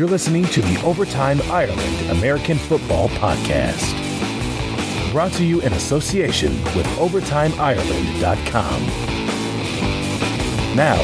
You're listening to the Overtime Ireland American Football Podcast. Brought to you in association with OvertimeIreland.com. Now,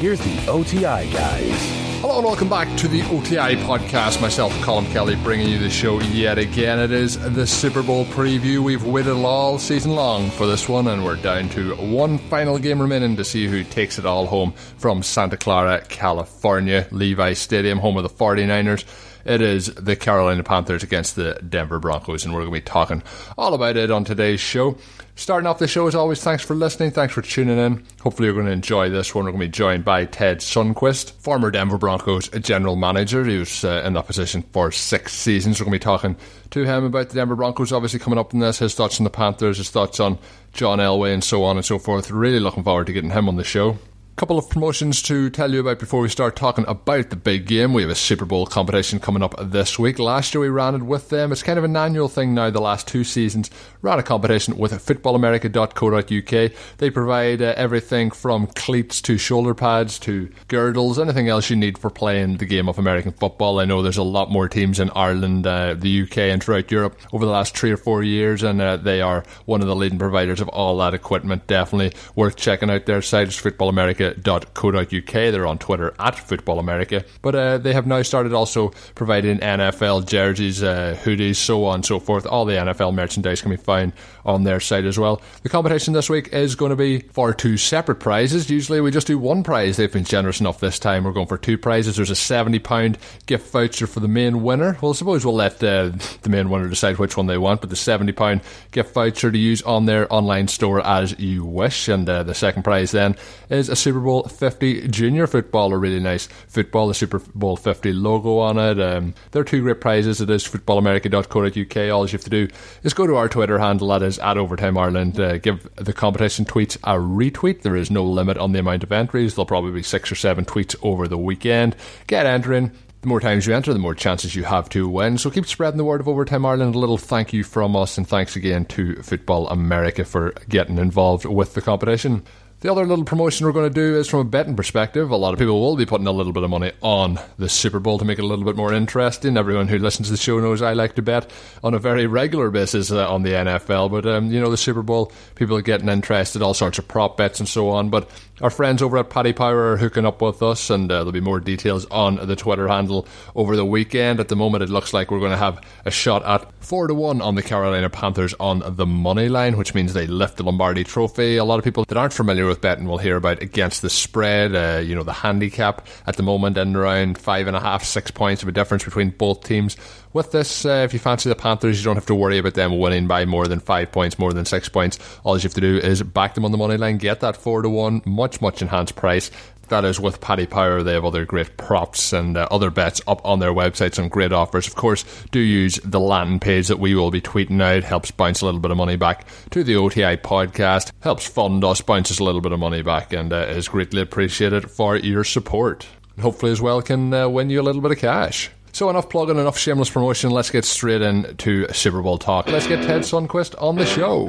here's the OTI guys. Hello and welcome back to the OTI podcast. Myself, Colin Kelly, bringing you the show yet again. It is the Super Bowl preview. We've waited all season long for this one, and we're down to one final game remaining to see who takes it all home from Santa Clara, California, Levi Stadium, home of the 49ers. It is the Carolina Panthers against the Denver Broncos, and we're going to be talking all about it on today's show. Starting off the show, as always, thanks for listening. Thanks for tuning in. Hopefully, you're going to enjoy this one. We're going to be joined by Ted Sundquist, former Denver Broncos general manager. He was uh, in that position for six seasons. We're going to be talking to him about the Denver Broncos, obviously, coming up in this, his thoughts on the Panthers, his thoughts on John Elway, and so on and so forth. Really looking forward to getting him on the show couple of promotions to tell you about before we start talking about the big game. We have a Super Bowl competition coming up this week. Last year we ran it with them. It's kind of an annual thing now, the last two seasons. Ran a competition with footballamerica.co.uk. They provide uh, everything from cleats to shoulder pads to girdles, anything else you need for playing the game of American football. I know there's a lot more teams in Ireland, uh, the UK, and throughout Europe over the last three or four years, and uh, they are one of the leading providers of all that equipment. Definitely worth checking out their site, Football America footballamerica.co.uk. They're on Twitter at Football America. But uh, they have now started also providing NFL jerseys, uh, hoodies, so on and so forth. All the NFL merchandise can be found on their site as well. The competition this week is going to be for two separate prizes. Usually we just do one prize. They've been generous enough this time. We're going for two prizes. There's a £70 gift voucher for the main winner. Well, I suppose we'll let uh, the main winner decide which one they want, but the £70 gift voucher to use on their online store as you wish. And uh, the second prize then is a Super Bowl 50 junior football, a really nice football, the Super Bowl 50 logo on it. Um, there are two great prizes. It is footballamerica.co.uk. All you have to do is go to our Twitter handle, that is at Overtime Ireland. Uh, give the competition tweets a retweet. There is no limit on the amount of entries. There'll probably be six or seven tweets over the weekend. Get entering. The more times you enter, the more chances you have to win. So keep spreading the word of Overtime Ireland. A little thank you from us, and thanks again to Football America for getting involved with the competition. The other little promotion we're going to do is from a betting perspective. A lot of people will be putting a little bit of money on the Super Bowl to make it a little bit more interesting. Everyone who listens to the show knows I like to bet on a very regular basis uh, on the NFL, but um, you know the Super Bowl, people are getting interested, all sorts of prop bets and so on. But our friends over at Paddy Power are hooking up with us, and uh, there'll be more details on the Twitter handle over the weekend. At the moment, it looks like we're going to have a shot at four to one on the Carolina Panthers on the money line, which means they lift the Lombardi Trophy. A lot of people that aren't familiar with betting will hear about against the spread, uh, you know, the handicap at the moment and around five and a half, six points of a difference between both teams. With this, uh, if you fancy the Panthers, you don't have to worry about them winning by more than five points, more than six points. All you have to do is back them on the money line, get that four to one, much, much enhanced price that is with Paddy Power. They have other great props and uh, other bets up on their website. Some great offers. Of course, do use the landing page that we will be tweeting out. Helps bounce a little bit of money back to the OTI podcast. Helps fund us, bounces a little bit of money back, and uh, is greatly appreciated for your support. And hopefully, as well, can uh, win you a little bit of cash. So enough plugging, enough shameless promotion. Let's get straight into Super Bowl talk. Let's get Ted Sundquist on the show.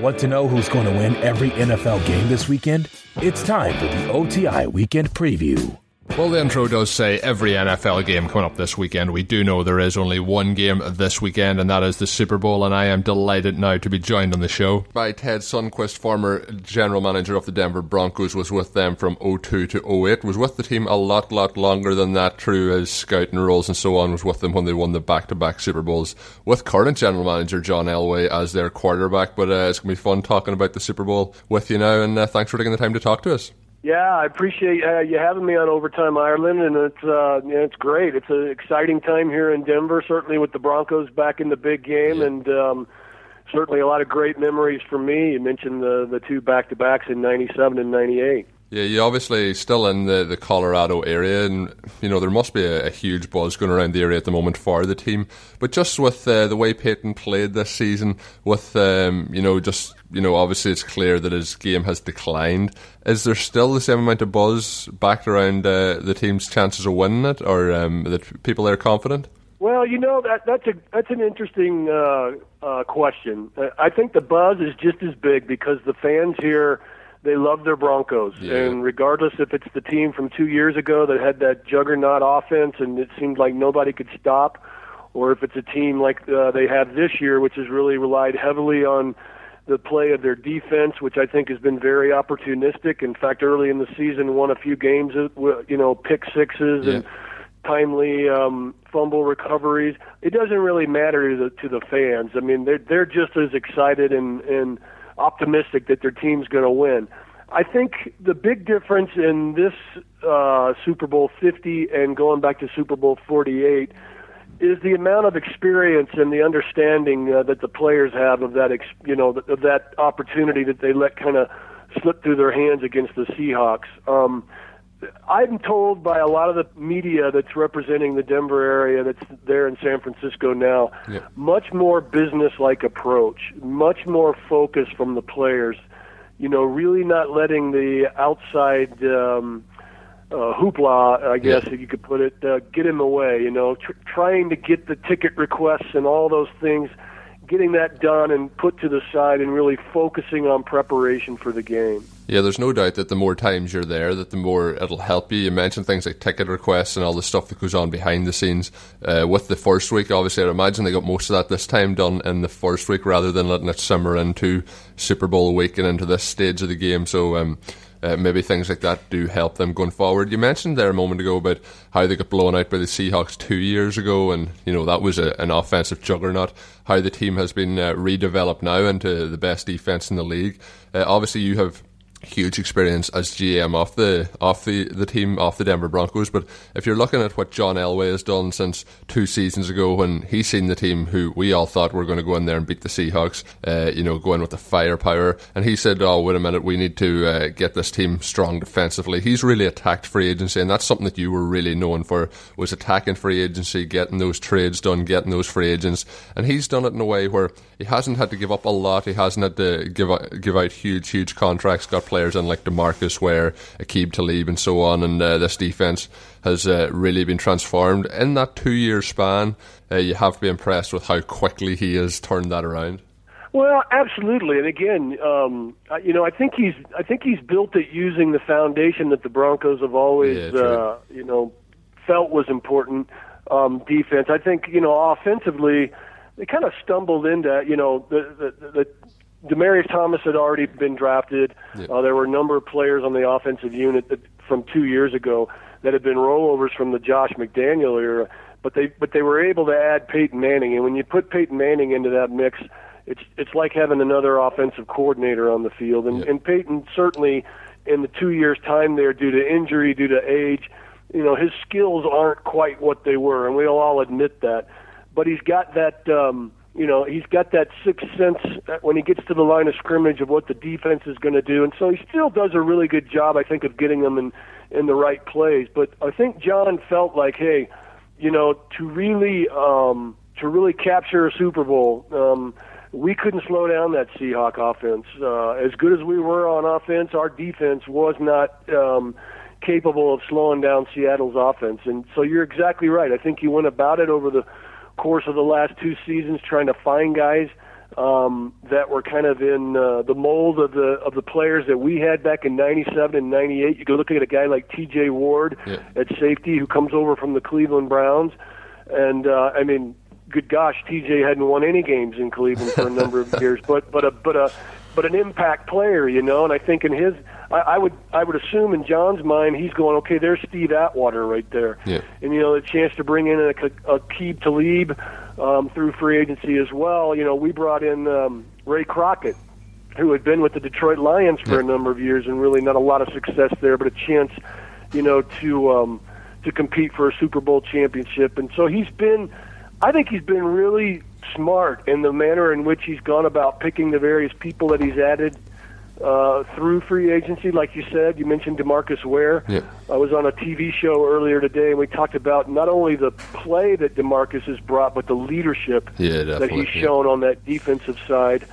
Want to know who's going to win every NFL game this weekend? It's time for the OTI Weekend Preview. Well, the intro does say every NFL game coming up this weekend. We do know there is only one game this weekend, and that is the Super Bowl. And I am delighted now to be joined on the show by Ted Sundquist, former general manager of the Denver Broncos. Was with them from 02 to 08. Was with the team a lot, lot longer than that through his scouting roles and so on. Was with them when they won the back-to-back Super Bowls with current general manager John Elway as their quarterback. But uh, it's gonna be fun talking about the Super Bowl with you now, and uh, thanks for taking the time to talk to us. Yeah, I appreciate uh, you having me on Overtime Ireland, and it's uh, it's great. It's an exciting time here in Denver, certainly with the Broncos back in the big game, yeah. and um, certainly a lot of great memories for me. You mentioned the the two back to backs in '97 and '98. Yeah, you're obviously still in the, the Colorado area, and you know there must be a, a, huge buzz going around the area at the moment for the team. But just with uh, the way Peyton played this season, with um, you know just you know obviously it's clear that his game has declined. Is there still the same amount of buzz back around uh, the team's chances of winning it, or um, that people are confident? Well, you know that that's a that's an interesting uh, uh question. I think the buzz is just as big because the fans here they love their Broncos, Yeah. and regardless if it's the team from two years ago that had that juggernaut offense and it seemed like nobody could stop, or if it's a team like uh, they have this year, which has really relied heavily on the play of their defense, which I think has been very opportunistic. In fact, early in the season, won a few games, uh, with, you know, pick sixes and timely um, fumble recoveries. It doesn't really matter to the to the fans. I mean, they're they're just as excited and and optimistic that their team's going to win. I think the big difference in this uh, Super Bowl 50 and going back to Super Bowl 48 is the amount of experience and the understanding uh, that the players have of that, ex- you know, th- of that opportunity that they let kind of slip through their hands against the Seahawks. Um, I'm told by a lot of the media that's representing the Denver area that's there in San Francisco now, Yeah. much more business-like approach, much more focus from the players. You know, really not letting the outside um, uh, hoopla, I guess Yeah. if you could put it, uh, get in the way. You know, tr- trying to get the ticket requests and all those things, getting that done and put to the side, and really focusing on preparation for the game. Yeah, there's no doubt that the more times you're there, that the more it'll help you. You mentioned things like ticket requests and all the stuff that goes on behind the scenes. Uh, with the first week, obviously, I imagine they got most of that this time done in the first week rather than letting it simmer into Super Bowl week and into this stage of the game. So um, uh, maybe things like that do help them going forward. You mentioned there a moment ago about how they got blown out by the Seahawks two years ago, and you know that was a, an offensive juggernaut. How the team has been uh, redeveloped now into the best defense in the league. Uh, obviously, you have huge experience as GM off the off the, the team off the Denver Broncos. But if you're looking at what John Elway has done since two seasons ago, when he's seen the team who we all thought were going to go in there and beat the Seahawks, uh, you know, go in with the firepower, and he said, "Oh, wait a minute, we need to uh, get this team strong defensively." He's really attacked free agency, and that's something that you were really known for was attacking free agency, getting those trades done, getting those free agents, and he's done it in a way where he hasn't had to give up a lot. He hasn't had to give out, give out huge, huge contracts. Got players in like Demarcus Ware, Aqib Talib, and so on. And uh, this defense has uh, really been transformed in that two-year span. Uh, you have to be impressed with how quickly he has turned that around. Well, absolutely, and again, um, I- you know, I think he's I think he's built it using the foundation that the Broncos have always, Yeah, uh, you know, felt was important. Um, defense. I think you know, offensively, they kind of stumbled into you know the the. the Demaryius Thomas had already been drafted. Yeah. Uh, there were a number of players on the offensive unit that, from two years ago that had been rollovers from the Josh McDaniel era, but they but they were able to add Peyton Manning, and when you put Peyton Manning into that mix, it's it's like having another offensive coordinator on the field. And, Yeah. and Peyton certainly, in the two years' time there, due to injury, due to age, you know his skills aren't quite what they were, and we'll all admit that. But he's got that. Um, you know, he's got that sixth sense when he gets to the line of scrimmage of what the defense is going to do, and so he still does a really good job, I think, of getting them in in the right plays. But I think John felt like, hey, you know, to really um, to really capture a Super Bowl, um, we couldn't slow down that Seahawk offense. Uh, as good as we were on offense, our defense was not um, capable of slowing down Seattle's offense. And so you're exactly right. I think he went about it over the course of the last two seasons trying to find guys um, that were kind of in uh, the mold of the of the players that we had back in '97 and '98. You go look at a guy like T.J. Ward Yeah. at safety who comes over from the Cleveland Browns, and uh, I mean, good gosh, T.J. hadn't won any games in Cleveland for a number of years, but but a but a but an impact player, you know. And I think in his, I, I would I would assume in John's mind, he's going, okay, there's Steve Atwater right there, Yeah. and you know the chance to bring in a, a Keeb Talib um, through free agency as well. You know, we brought in um, Ray Crockett, who had been with the Detroit Lions for Yeah. a number of years and really not a lot of success there, but a chance, you know, to um, to compete for a Super Bowl championship. And so he's been, I think he's been really smart in the manner in which he's gone about picking the various people that he's added uh, through free agency. Like you said, you mentioned Demarcus Ware. Yeah. I was on a TV show earlier today, and we talked about not only the play that Demarcus has brought, but the leadership Yeah, that he's shown on that defensive side.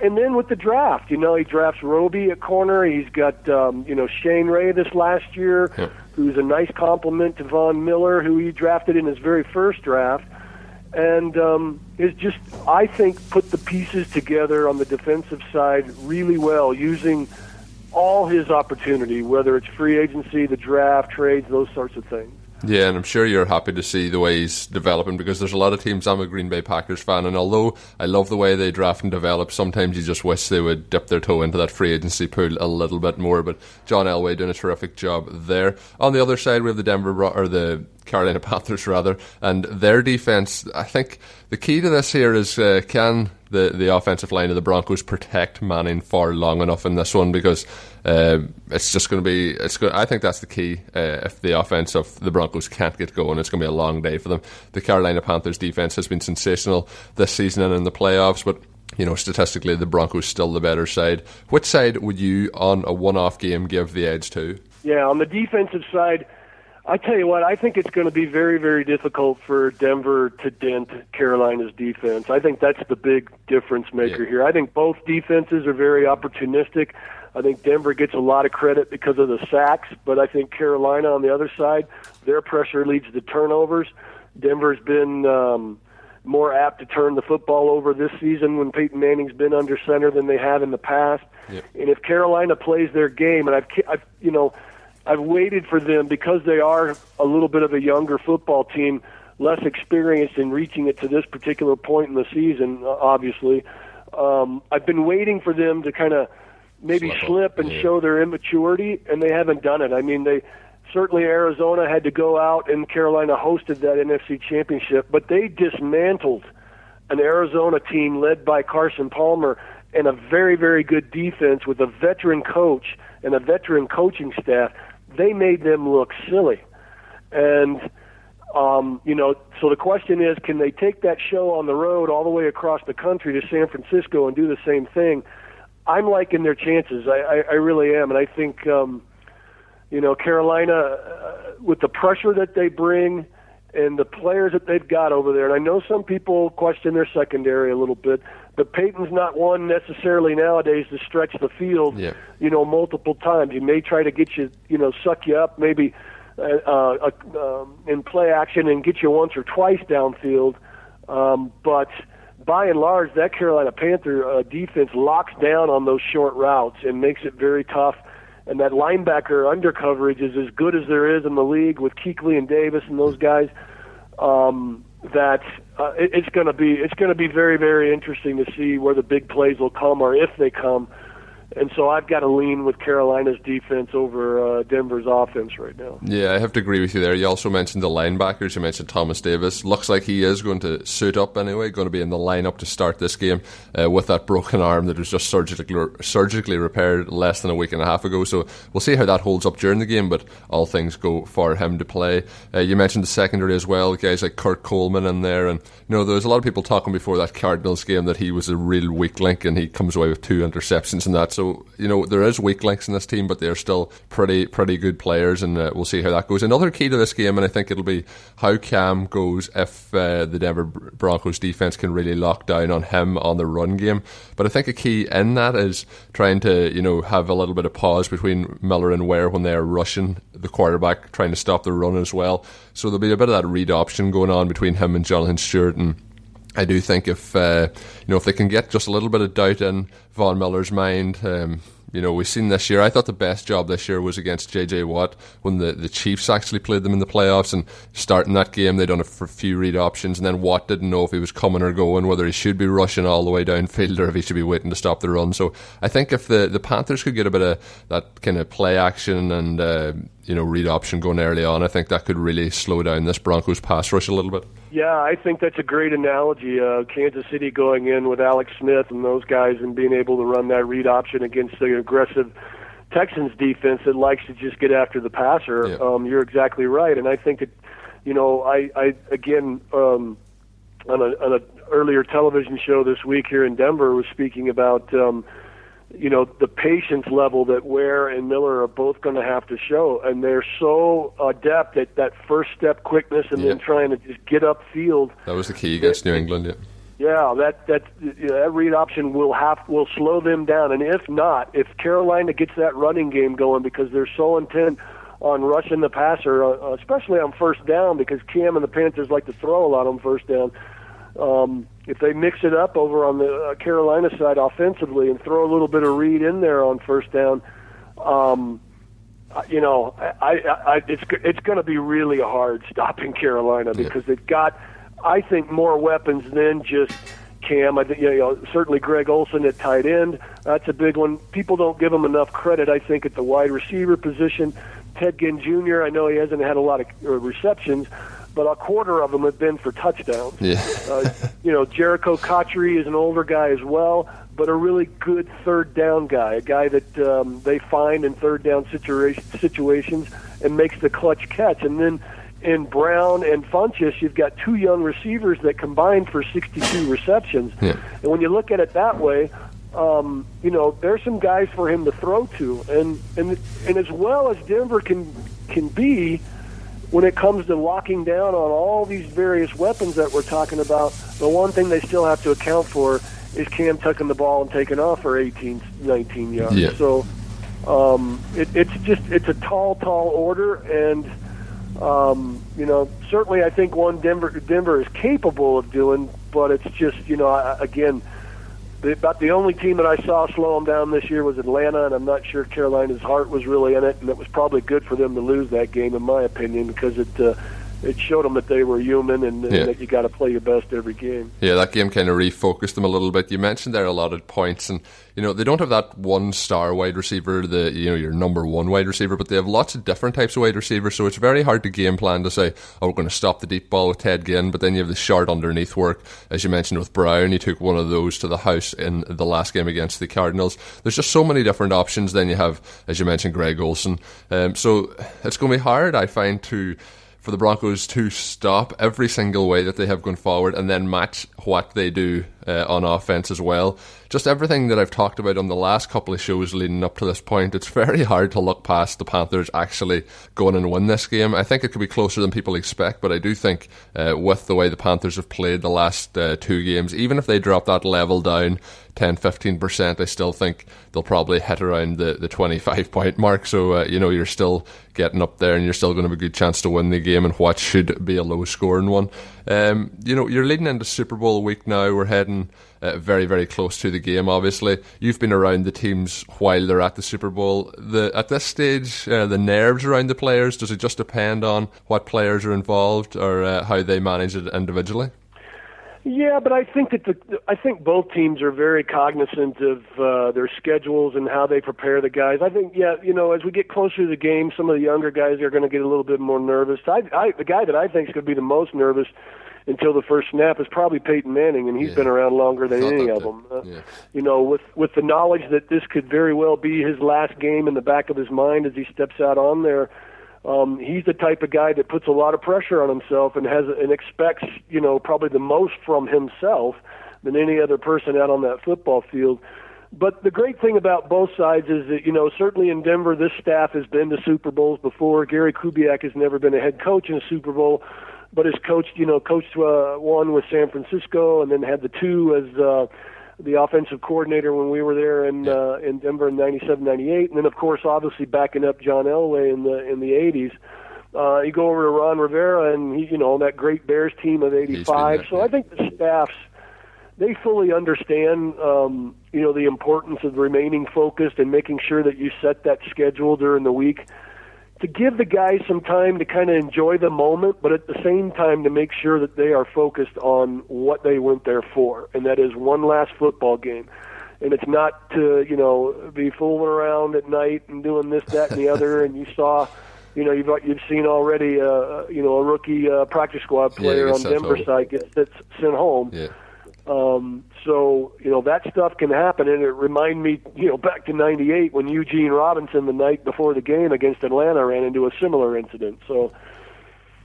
And then with the draft, you know, he drafts Roby at corner. He's got, um, you know, Shane Ray this last year, Yeah. who's a nice compliment to Von Miller, who he drafted in his very first draft. And um, is just, I think, put the pieces together on the defensive side really well, using all his opportunity, whether it's free agency, the draft, trades, those sorts of things. Yeah, and I'm sure you're happy to see the way he's developing because there's a lot of teams. I'm a Green Bay Packers fan, and although I love the way they draft and develop, sometimes you just wish they would dip their toe into that free agency pool a little bit more. But John Elway doing a terrific job there. On the other side, we have the Denver or the Carolina Panthers rather, and their defense. I think the key to this here is uh, can the the offensive line of the Broncos protect Manning for long enough in this one because uh, it's just going to be it's. I think that's the key. Uh, if the offense of the Broncos can't get going, it's going to be a long day for them. The Carolina Panthers defense has been sensational this season and in the playoffs, but you know, statistically, the Broncos still the better side. Which side would you, on a one-off game, give the edge to? Yeah, on the defensive side, I tell you what, I think it's going to be very, very difficult for Denver to dent Carolina's defense. I think that's the big difference maker Yeah. here. I think both defenses are very opportunistic. I think Denver gets a lot of credit because of the sacks, but I think Carolina on the other side, their pressure leads to turnovers. Denver's been um, more apt to turn the football over this season when Peyton Manning's been under center than they have in the past. Yep. And if Carolina plays their game, and I've, I've you know, I've waited for them because they are a little bit of a younger football team, less experienced in reaching it to this particular point in the season. Obviously, um, I've been waiting for them to kind of maybe Slip slip and yeah. show their immaturity, and they haven't done it. I mean, they certainly Arizona had to go out, and Carolina hosted that NFC Championship, but they dismantled an Arizona team led by Carson Palmer and a very, very good defense with a veteran coach and a veteran coaching staff. They made them look silly. And, um, you know, so the question is can they take that show on the road all the way across the country to San Francisco and do the same thing? I'm liking their chances. I, I, I really am. And I think, um, you know, Carolina, uh, with the pressure that they bring and the players that they've got over there, and I know some people question their secondary a little bit, but Peyton's not one necessarily nowadays to stretch the field, Yeah. you know, multiple times. He may try to get you, you know, suck you up maybe uh, uh, um, in play action and get you once or twice downfield, um, but by and large, that Carolina Panther uh, defense locks down on those short routes and makes it very tough. And that linebacker under coverage is as good as there is in the league with Kuechly and Davis and those guys. Um, that uh, it, it's going to be it's going to be very very interesting to see where the big plays will come or if they come. And so I've got to lean with Carolina's defense over uh, Denver's offense right now. Yeah, I have to agree with you there. You also mentioned the linebackers. You mentioned Thomas Davis. Looks like he is going to suit up anyway, going to be in the lineup to start this game uh, with that broken arm that was just surgically, surgically repaired less than a week and a half ago. So we'll see how that holds up during the game, but all things go for him to play. Uh, you mentioned the secondary as well, guys like Kurt Coleman in there. And, you know, there was a lot of people talking before that Cardinals game that he was a real weak link and he comes away with two interceptions and that. So, you know, there is weak links in this team, but they're still pretty pretty good players, and uh, we'll see how that goes. Another key to this game, and I think it'll be how Cam goes if uh, the Denver Broncos defense can really lock down on him on the run game. But I think a key in that is trying to, you know, have a little bit of pause between Miller and Ware when they are rushing the quarterback, trying to stop the run as well. So there'll be a bit of that read option going on between him and Jonathan Stewart and I do think if uh, you know if they can get just a little bit of doubt in Von Miller's mind, um, you know we've seen this year. I thought the best job this year was against JJ Watt when the, the Chiefs actually played them in the playoffs and starting that game they done a few read options and then Watt didn't know if he was coming or going, whether he should be rushing all the way downfield or if he should be waiting to stop the run. So I think if the the Panthers could get a bit of that kind of play action and uh, you know read option going early on, I think that could really slow down this Broncos pass rush a little bit. Yeah, I think that's a great analogy. Uh, Kansas City going in with Alex Smith and those guys and being able to run that read option against the aggressive Texans defense that likes to just get after the passer. Yeah. Um, you're exactly right, and I think that you know I, I again um, on a on a earlier television show this week here in Denver was speaking about. Um, you know the patience level that Ware and Miller are both going to have to show, and they're so adept at that first step quickness, and then trying to just get upfield. That was the key against New England. Yeah. Yeah, that that you know, that read option will have will slow them down, and if not, if Carolina gets that running game going because they're so intent on rushing the passer, uh, especially on first down, because Cam and the Panthers like to throw a lot on first down. Um, if they mix it up over on the uh, Carolina side offensively and throw a little bit of read in there on first down, Um, you know, I, I, I it's it's going to be really hard stopping Carolina because they've got, I think, more weapons than just Cam. I think you know certainly Greg Olsen at tight end. That's a big one. People don't give him enough credit. I think at the wide receiver position. Ted Ginn Jr. I know he hasn't had a lot of uh, receptions, but a quarter of them have been for touchdowns. Yeah. uh, you know, Jerricho Cotchery is an older guy as well, but a really good third down guy, a guy that um, they find in third down situation, situations and makes the clutch catch. And then in Brown and Funchess, you've got two young receivers that combined for 62 receptions. Yeah. And when you look at it that way, um, you know, there's some guys for him to throw to, and and and as well as Denver can can be, when it comes to locking down on all these various weapons that we're talking about, the one thing they still have to account for is Cam tucking the ball and taking off for 18, 19 yards. Yeah. So um, it, it's just it's a tall, tall order, and um, you know certainly I think one Denver Denver is capable of doing, but it's just you know I, again. The, about the only team that I saw slow them down this year was Atlanta, and I'm not sure Carolina's heart was really in it, and it was probably good for them to lose that game, in my opinion, because it uh, it showed them that they were human and, and Yeah. that you got to play your best every game. Yeah, that game kind of refocused them a little bit. You mentioned there a lot of points, and you know they don't have that one star wide receiver, the you know your number one wide receiver, but they have lots of different types of wide receivers. So it's very hard to game plan to say, oh, we're going to stop the deep ball with Ted Ginn, but then you have the short underneath work, as you mentioned with Brown. You took one of those to the house in the last game against the Cardinals. There's just so many different options. Then you have, as you mentioned, Greg Olsen. Um, so it's going to be hard, I find, to for the Broncos to stop every single way that they have gone forward and then match what they do uh, on offense as well. Just everything that I've talked about on the last couple of shows leading up to this point, it's very hard to look past the Panthers actually going and win this game. I think it could be closer than people expect, but I do think uh, with the way the Panthers have played the last uh, two games, even if they drop that level down 10 15%, I still think they'll probably hit around the, the 25 point mark. So, uh, you know, you're still getting up there and you're still going to have a good chance to win the game and what should be a low scoring one. Um, you know, you're leading into Super Bowl week now. We're heading uh, very, very close to the game, obviously. You've been around the teams while they're at the Super Bowl. The At this stage, uh, the nerves around the players, does it just depend on what players are involved or uh, how they manage it individually? Yeah, but I think that the I think both teams are very cognizant of uh, their schedules and how they prepare the guys. I think yeah, you know, as we get closer to the game, some of the younger guys are going to get a little bit more nervous. I, I the guy that I think is going to be the most nervous until the first snap is probably Peyton Manning, and he's Yeah. been around longer than any of them. Uh, Yeah. You know, with with the knowledge that this could very well be his last game in the back of his mind as he steps out on there. Um, he's the type of guy that puts a lot of pressure on himself and has and expects, you know, probably the most from himself than any other person out on that football field. But the great thing about both sides is that, you know, certainly in Denver, this staff has been to Super Bowls before. Gary Kubiak has never been a head coach in a Super Bowl, but has coached, you know, coached uh, one with San Francisco and then had the two as uh, the offensive coordinator when we were there in uh, in Denver in '97, '98, and then of course, obviously backing up John Elway in the in the '80s. Uh, you go over to Ron Rivera and he, you know on that great Bears team of '85. So yeah. I think the staffs they fully understand, um, you know, the importance of remaining focused and making sure that you set that schedule during the week to give the guys some time to kind of enjoy the moment, but at the same time to make sure that they are focused on what they went there for, and that is one last football game. And it's not to you know be fooling around at night and doing this, that, and the other. And you saw, you know, you've you've seen already, uh, you know, a rookie uh, practice squad player he on Denver side gets sent home. Yeah. Um, so you know that stuff can happen, and it remind me, you know, back to '98 when Eugene Robinson the night before the game against Atlanta ran into a similar incident. So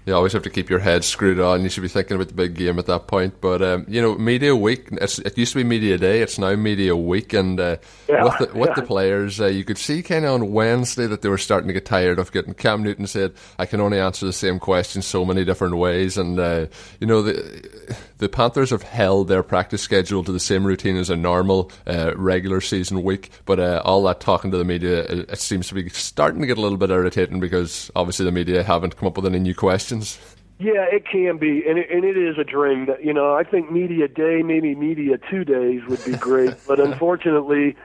You always have to keep your head screwed on. You should be thinking about the big game at that point. But um, you know, media week. It's, it used to be media day. It's now media week, and uh, Yeah, with the, with yeah. the players, uh, you could see kind of on Wednesday that they were starting to get tired of getting. Cam Newton said, "I can only answer the same question so many different ways," and uh, you know the the Panthers have held their practice schedule to the same routine as a normal uh, regular season week. But uh, all that talking to the media, it, it seems to be starting to get a little bit irritating because obviously the media haven't come up with any new questions. Yeah, it can be, and it, and it is a drain. You know, I think media day, maybe media two days would be great, but unfortunately,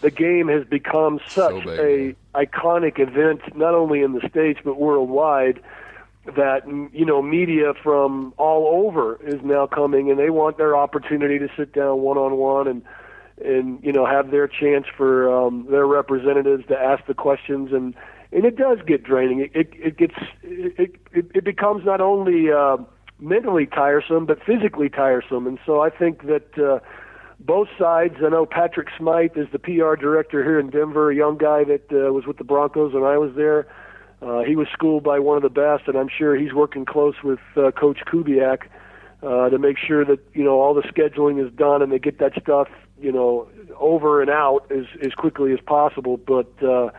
the game has become such So a iconic event, not only in the states but worldwide, that you know media from all over is now coming, and they want their opportunity to sit down one on one and and you know have their chance for um, their representatives to ask the questions and and it does get draining. It it, it gets it, it it becomes not only uh, mentally tiresome but physically tiresome, and so I think that. Uh, both sides. I know Patrick Smyth is the PR director here in Denver, a young guy that uh, was with the Broncos when I was there. Uh, he was schooled by one of the best, and I'm sure he's working close with uh, Coach Kubiak uh, to make sure that you know all the scheduling is done and they get that stuff you know over and out as as quickly as possible. But uh,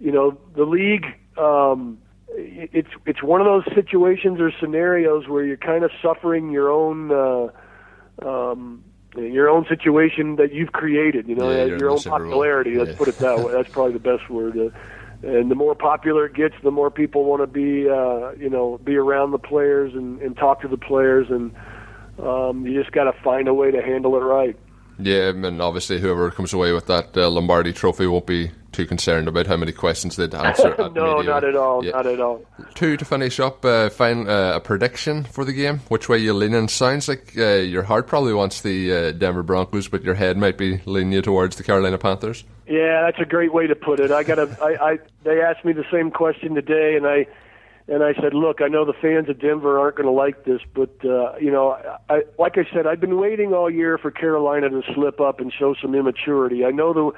you know the league. Um, it's it's one of those situations or scenarios where you're kind of suffering your own uh, um, your own situation that you've created. You know, Yeah, your own popularity. Let's Yeah. put it that way. That's probably the best word. Uh, and the more popular it gets, the more people want to be, uh, you know, be around the players and, and talk to the players, and um, you just got to find a way to handle it right. Yeah, and obviously whoever comes away with that uh, Lombardi Trophy won't be too concerned about how many questions they'd answer. at no, media. not at all. Yeah. Not at all. Two to finish up. Uh, final, uh, a prediction for the game. Which way you leaning? Sounds like uh, your heart probably wants the uh, Denver Broncos, but your head might be leaning you towards the Carolina Panthers. Yeah, that's a great way to put it. I got I they asked me the same question today, and I and I said, look, I know the fans of Denver aren't going to like this, but uh, you know, I, like I said, I've been waiting all year for Carolina to slip up and show some immaturity. I know the,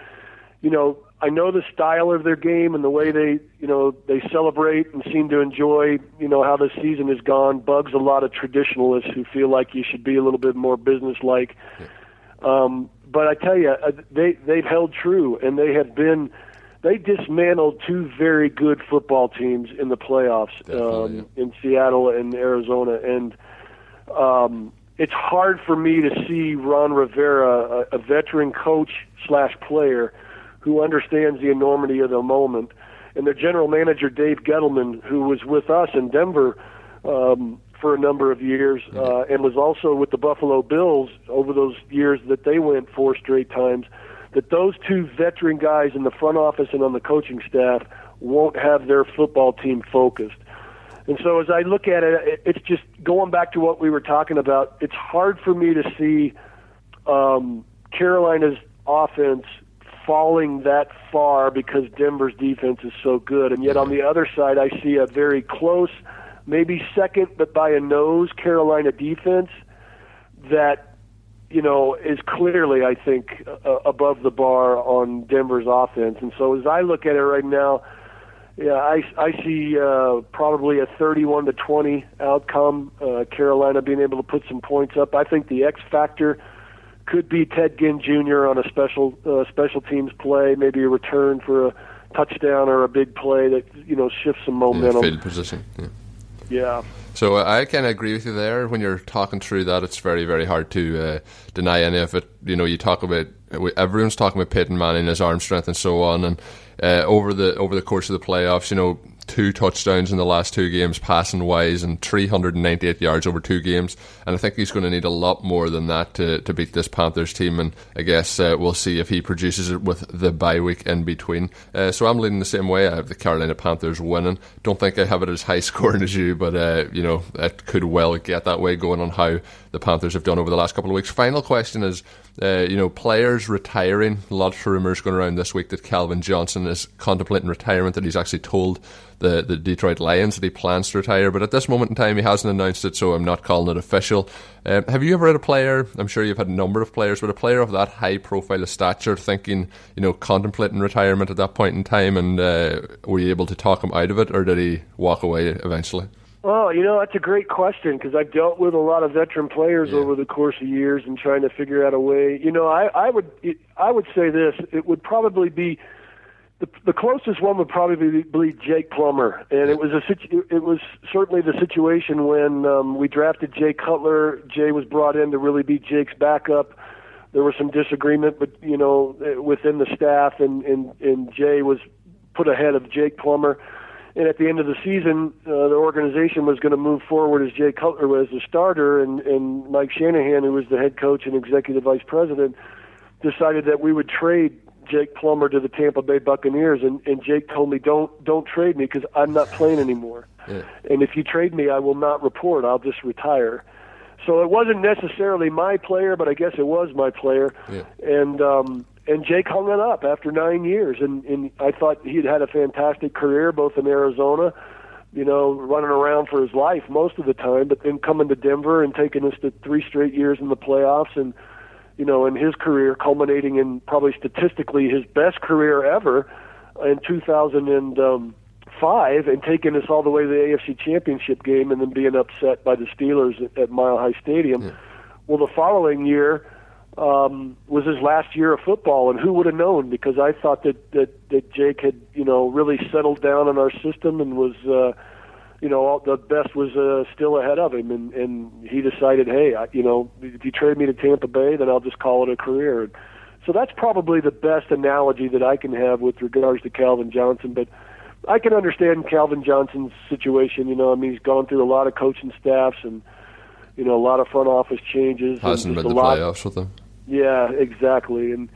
you know, I know the style of their game and the way they, you know, they celebrate and seem to enjoy, you know, how the season has gone. Bugs a lot of traditionalists who feel like you should be a little bit more businesslike. Um, but I tell you, uh, they they've held true, and they have been. They dismantled two very good football teams in the playoffs um, in Seattle and Arizona, and um, it's hard for me to see Ron Rivera, a, a veteran coach slash player, who understands the enormity of the moment, and their general manager Dave Gettleman, who was with us in Denver um, for a number of years, uh, and was also with the Buffalo Bills over those years that they went four straight times. That those two veteran guys in the front office and on the coaching staff won't have their football team focused. And so as I look at it, it- it's just going back to what we were talking about. It's hard for me to see um, Carolina's offense falling that far because Denver's defense is so good. And yet on the other side, I see a very close, maybe second, but by a nose, Carolina defense that you know is clearly, I think, uh, above the bar on Denver's offense. And so as I look at it right now. Yeah, I I see uh, probably a 31 to 20 outcome. Uh, Carolina being able to put some points up. I think the X factor could be Ted Ginn Jr. on a special uh, special teams play, maybe a return for a touchdown or a big play that you know shifts some Yeah, momentum. field position. Yeah. Yeah. So uh, I kind of agree with you there. When you're talking through that, it's very, very hard to uh, deny any of it. You know, you talk about everyone's talking about Peyton Manning, his arm strength, and so on. And uh, over the over the course of the playoffs, you know, two touchdowns in the last two games, passing wise, and 398 yards over two games. And I think he's going to need a lot more than that to, to beat this Panthers team. And I guess uh, we'll see if he produces it with the bye week in between. Uh, so I'm leaning the same way. I have the Carolina Panthers winning. Don't think I have it as high scoring as you, but uh, you know it could well get that way going on how the Panthers have done over the last couple of weeks. Final question is. Uh, you know, players retiring. A lot of rumours going around this week that Calvin Johnson is contemplating retirement. That he's actually told the the Detroit Lions that he plans to retire. But at this moment in time, he hasn't announced it, so I'm not calling it official. Um, have you ever had a player? I'm sure you've had a number of players, but a player of that high profile of stature thinking, you know, contemplating retirement at that point in time, and uh, were you able to talk him out of it, or did he walk away eventually? Well, you know, that's a great question because I've dealt with a lot of veteran players Yeah. over the course of years and trying to figure out a way. You know, I, I would I would say this: it would probably be the, the closest one would probably be Jake Plummer, and it was a situ- it was certainly the situation when um, we drafted Jay Cutler. Jay was brought in to really be Jake's backup. There was some disagreement, but you know, within the staff, and and and Jay was put ahead of Jake Plummer and at the end of the season, uh, the organization was going to move forward as Jay Cutler was the starter, and, and Mike Shanahan, who was the head coach and executive vice president, decided that we would trade Jake Plummer to the Tampa Bay Buccaneers, and, and Jake told me, "Don't don't trade me because I'm not playing anymore, yeah. and if you trade me, I will not report. I'll just retire." So it wasn't necessarily my player, but I guess it was my player, yeah. and um, and Jake hung it up after nine years, and, and I thought he'd had a fantastic career both in Arizona, you know, running around for his life most of the time, but then coming to Denver and taking us to three straight years in the playoffs, and you know, in his career culminating in probably statistically his best career ever in 2005, and taking us all the way to the AFC Championship game, and then being upset by the Steelers at, at Mile High Stadium. Yeah. Well, the following year um, was his last year of football, and who would have known? Because I thought that that that Jake had you know really settled down in our system and was uh, you know all, the best was uh, still ahead of him, and and he decided, hey, I, you know, if you trade me to Tampa Bay, then I'll just call it a career. And so that's probably the best analogy that I can have with regards to Calvin Johnson, but. I can understand Calvin Johnson's situation. You know, I mean, he's gone through a lot of coaching staffs and you know a lot of front office changes. Hasn't been the lot, playoffs with them. Yeah, exactly. And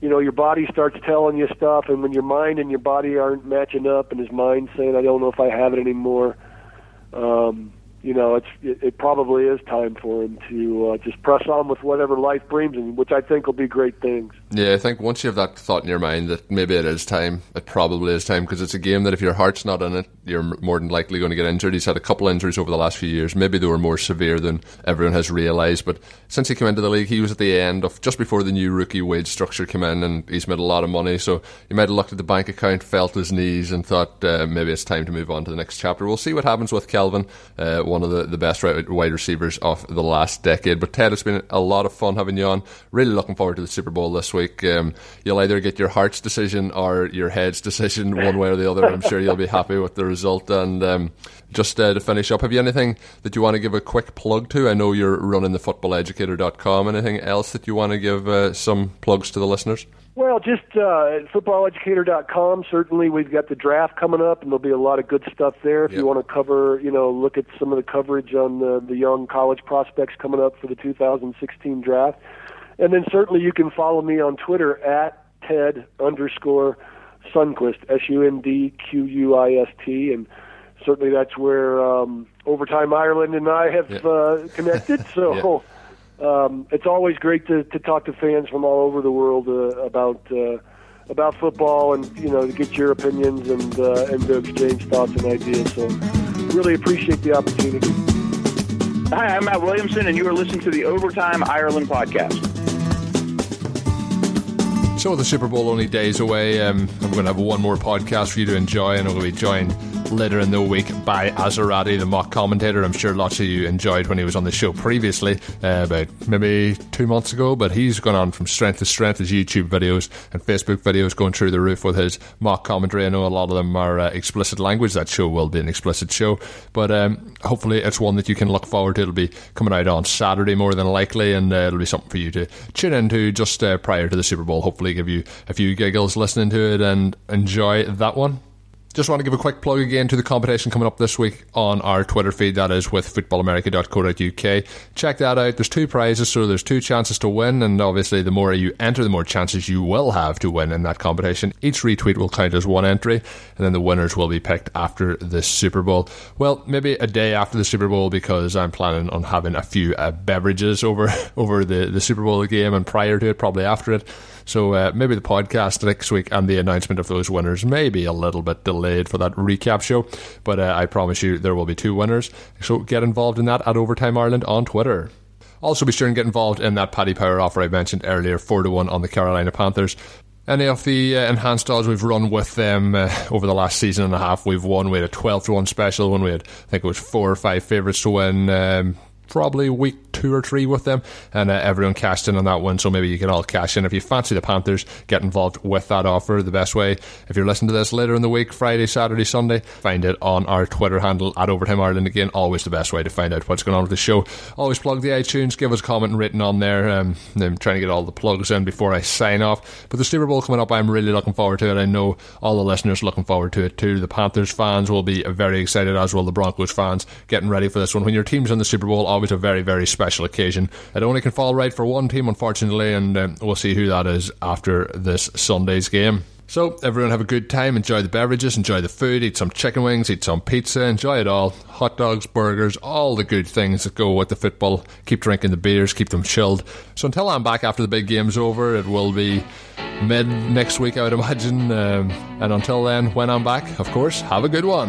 you know, your body starts telling you stuff, and when your mind and your body aren't matching up, and his mind saying, "I don't know if I have it anymore," um, you know, it's it, it probably is time for him to uh, just press on with whatever life brings him, which I think will be great things. Yeah, I think once you have that thought in your mind that maybe it is time, it probably is time because it's a game that if your heart's not in it, you're more than likely going to get injured. He's had a couple injuries over the last few years. Maybe they were more severe than everyone has realised. But since he came into the league, he was at the end of just before the new rookie wage structure came in, and he's made a lot of money. So he might have looked at the bank account, felt his knees, and thought uh, maybe it's time to move on to the next chapter. We'll see what happens with Calvin, uh, one of the, the best wide receivers of the last decade. But Ted, it's been a lot of fun having you on. Really looking forward to the Super Bowl this week. Um, you'll either get your heart's decision or your head's decision, one way or the other. I'm sure you'll be happy with the result. And um, just uh, to finish up, have you anything that you want to give a quick plug to? I know you're running the footballeducator.com. Anything else that you want to give uh, some plugs to the listeners? Well, just uh, footballeducator.com. Certainly, we've got the draft coming up, and there'll be a lot of good stuff there. If yep. you want to cover, you know, look at some of the coverage on the, the young college prospects coming up for the 2016 draft. And then certainly you can follow me on Twitter at Ted underscore Sundquist, S U N D Q U I S T. And certainly that's where um, Overtime Ireland and I have yeah. uh, connected. So yeah. um, it's always great to, to talk to fans from all over the world uh, about. Uh, about football and you know to get your opinions and uh, and to exchange thoughts and ideas. So really appreciate the opportunity. Hi, I'm Matt Williamson, and you are listening to the Overtime Ireland podcast. So the Super Bowl only days away. Um, I'm going to have one more podcast for you to enjoy, and to be joined later in the week by Azarati, the mock commentator. I'm sure lots of you enjoyed when he was on the show previously, uh, about maybe two months ago. But he's gone on from strength to strength. His YouTube videos and Facebook videos going through the roof with his mock commentary. I know a lot of them are uh, explicit language. That show will be an explicit show, but um, hopefully it's one that you can look forward to. It'll be coming out on Saturday more than likely, and uh, it'll be something for you to tune into just uh, prior to the Super Bowl. Hopefully, give you a few giggles listening to it and enjoy that one. Just want to give a quick plug again to the competition coming up this week on our Twitter feed, that is with footballamerica.co.uk. Check that out. There's two prizes, so there's two chances to win, and obviously the more you enter, the more chances you will have to win in that competition. Each retweet will count as one entry, and then the winners will be picked after the Super Bowl. Well, maybe a day after the Super Bowl because I'm planning on having a few uh, beverages over over the, the Super Bowl game and prior to it, probably after it. So uh, maybe the podcast next week and the announcement of those winners may be a little bit delayed for that recap show, but uh, I promise you there will be two winners. So get involved in that at Overtime Ireland on Twitter. Also, be sure and get involved in that Paddy Power offer I mentioned earlier, four to one on the Carolina Panthers. Any of the uh, enhanced odds we've run with them uh, over the last season and a half, we've won. We had a 12 to 1 special one. We had, I think it was four or five favourites to win. Um, probably week two or three with them, and uh, everyone cashed in on that one. So maybe you can all cash in if you fancy the Panthers. Get involved with that offer. The best way, if you're listening to this later in the week, Friday, Saturday, Sunday, find it on our Twitter handle at Overtime Ireland. Again, always the best way to find out what's going on with the show. Always plug the iTunes, give us a comment written on there. Um, I'm trying to get all the plugs in before I sign off. But the Super Bowl coming up, I'm really looking forward to it. I know all the listeners looking forward to it too. The Panthers fans will be very excited, as will the Broncos fans, getting ready for this one. When your team's in the Super Bowl, always a very, very special occasion. It only can fall right for one team, unfortunately, and um, we'll see who that is after this Sunday's game. So, everyone have a good time, enjoy the beverages, enjoy the food, eat some chicken wings, eat some pizza, enjoy it all. Hot dogs, burgers, all the good things that go with the football. Keep drinking the beers, keep them chilled. So, until I'm back after the big game's over, it will be mid next week, I would imagine. Um, and until then, when I'm back, of course, have a good one.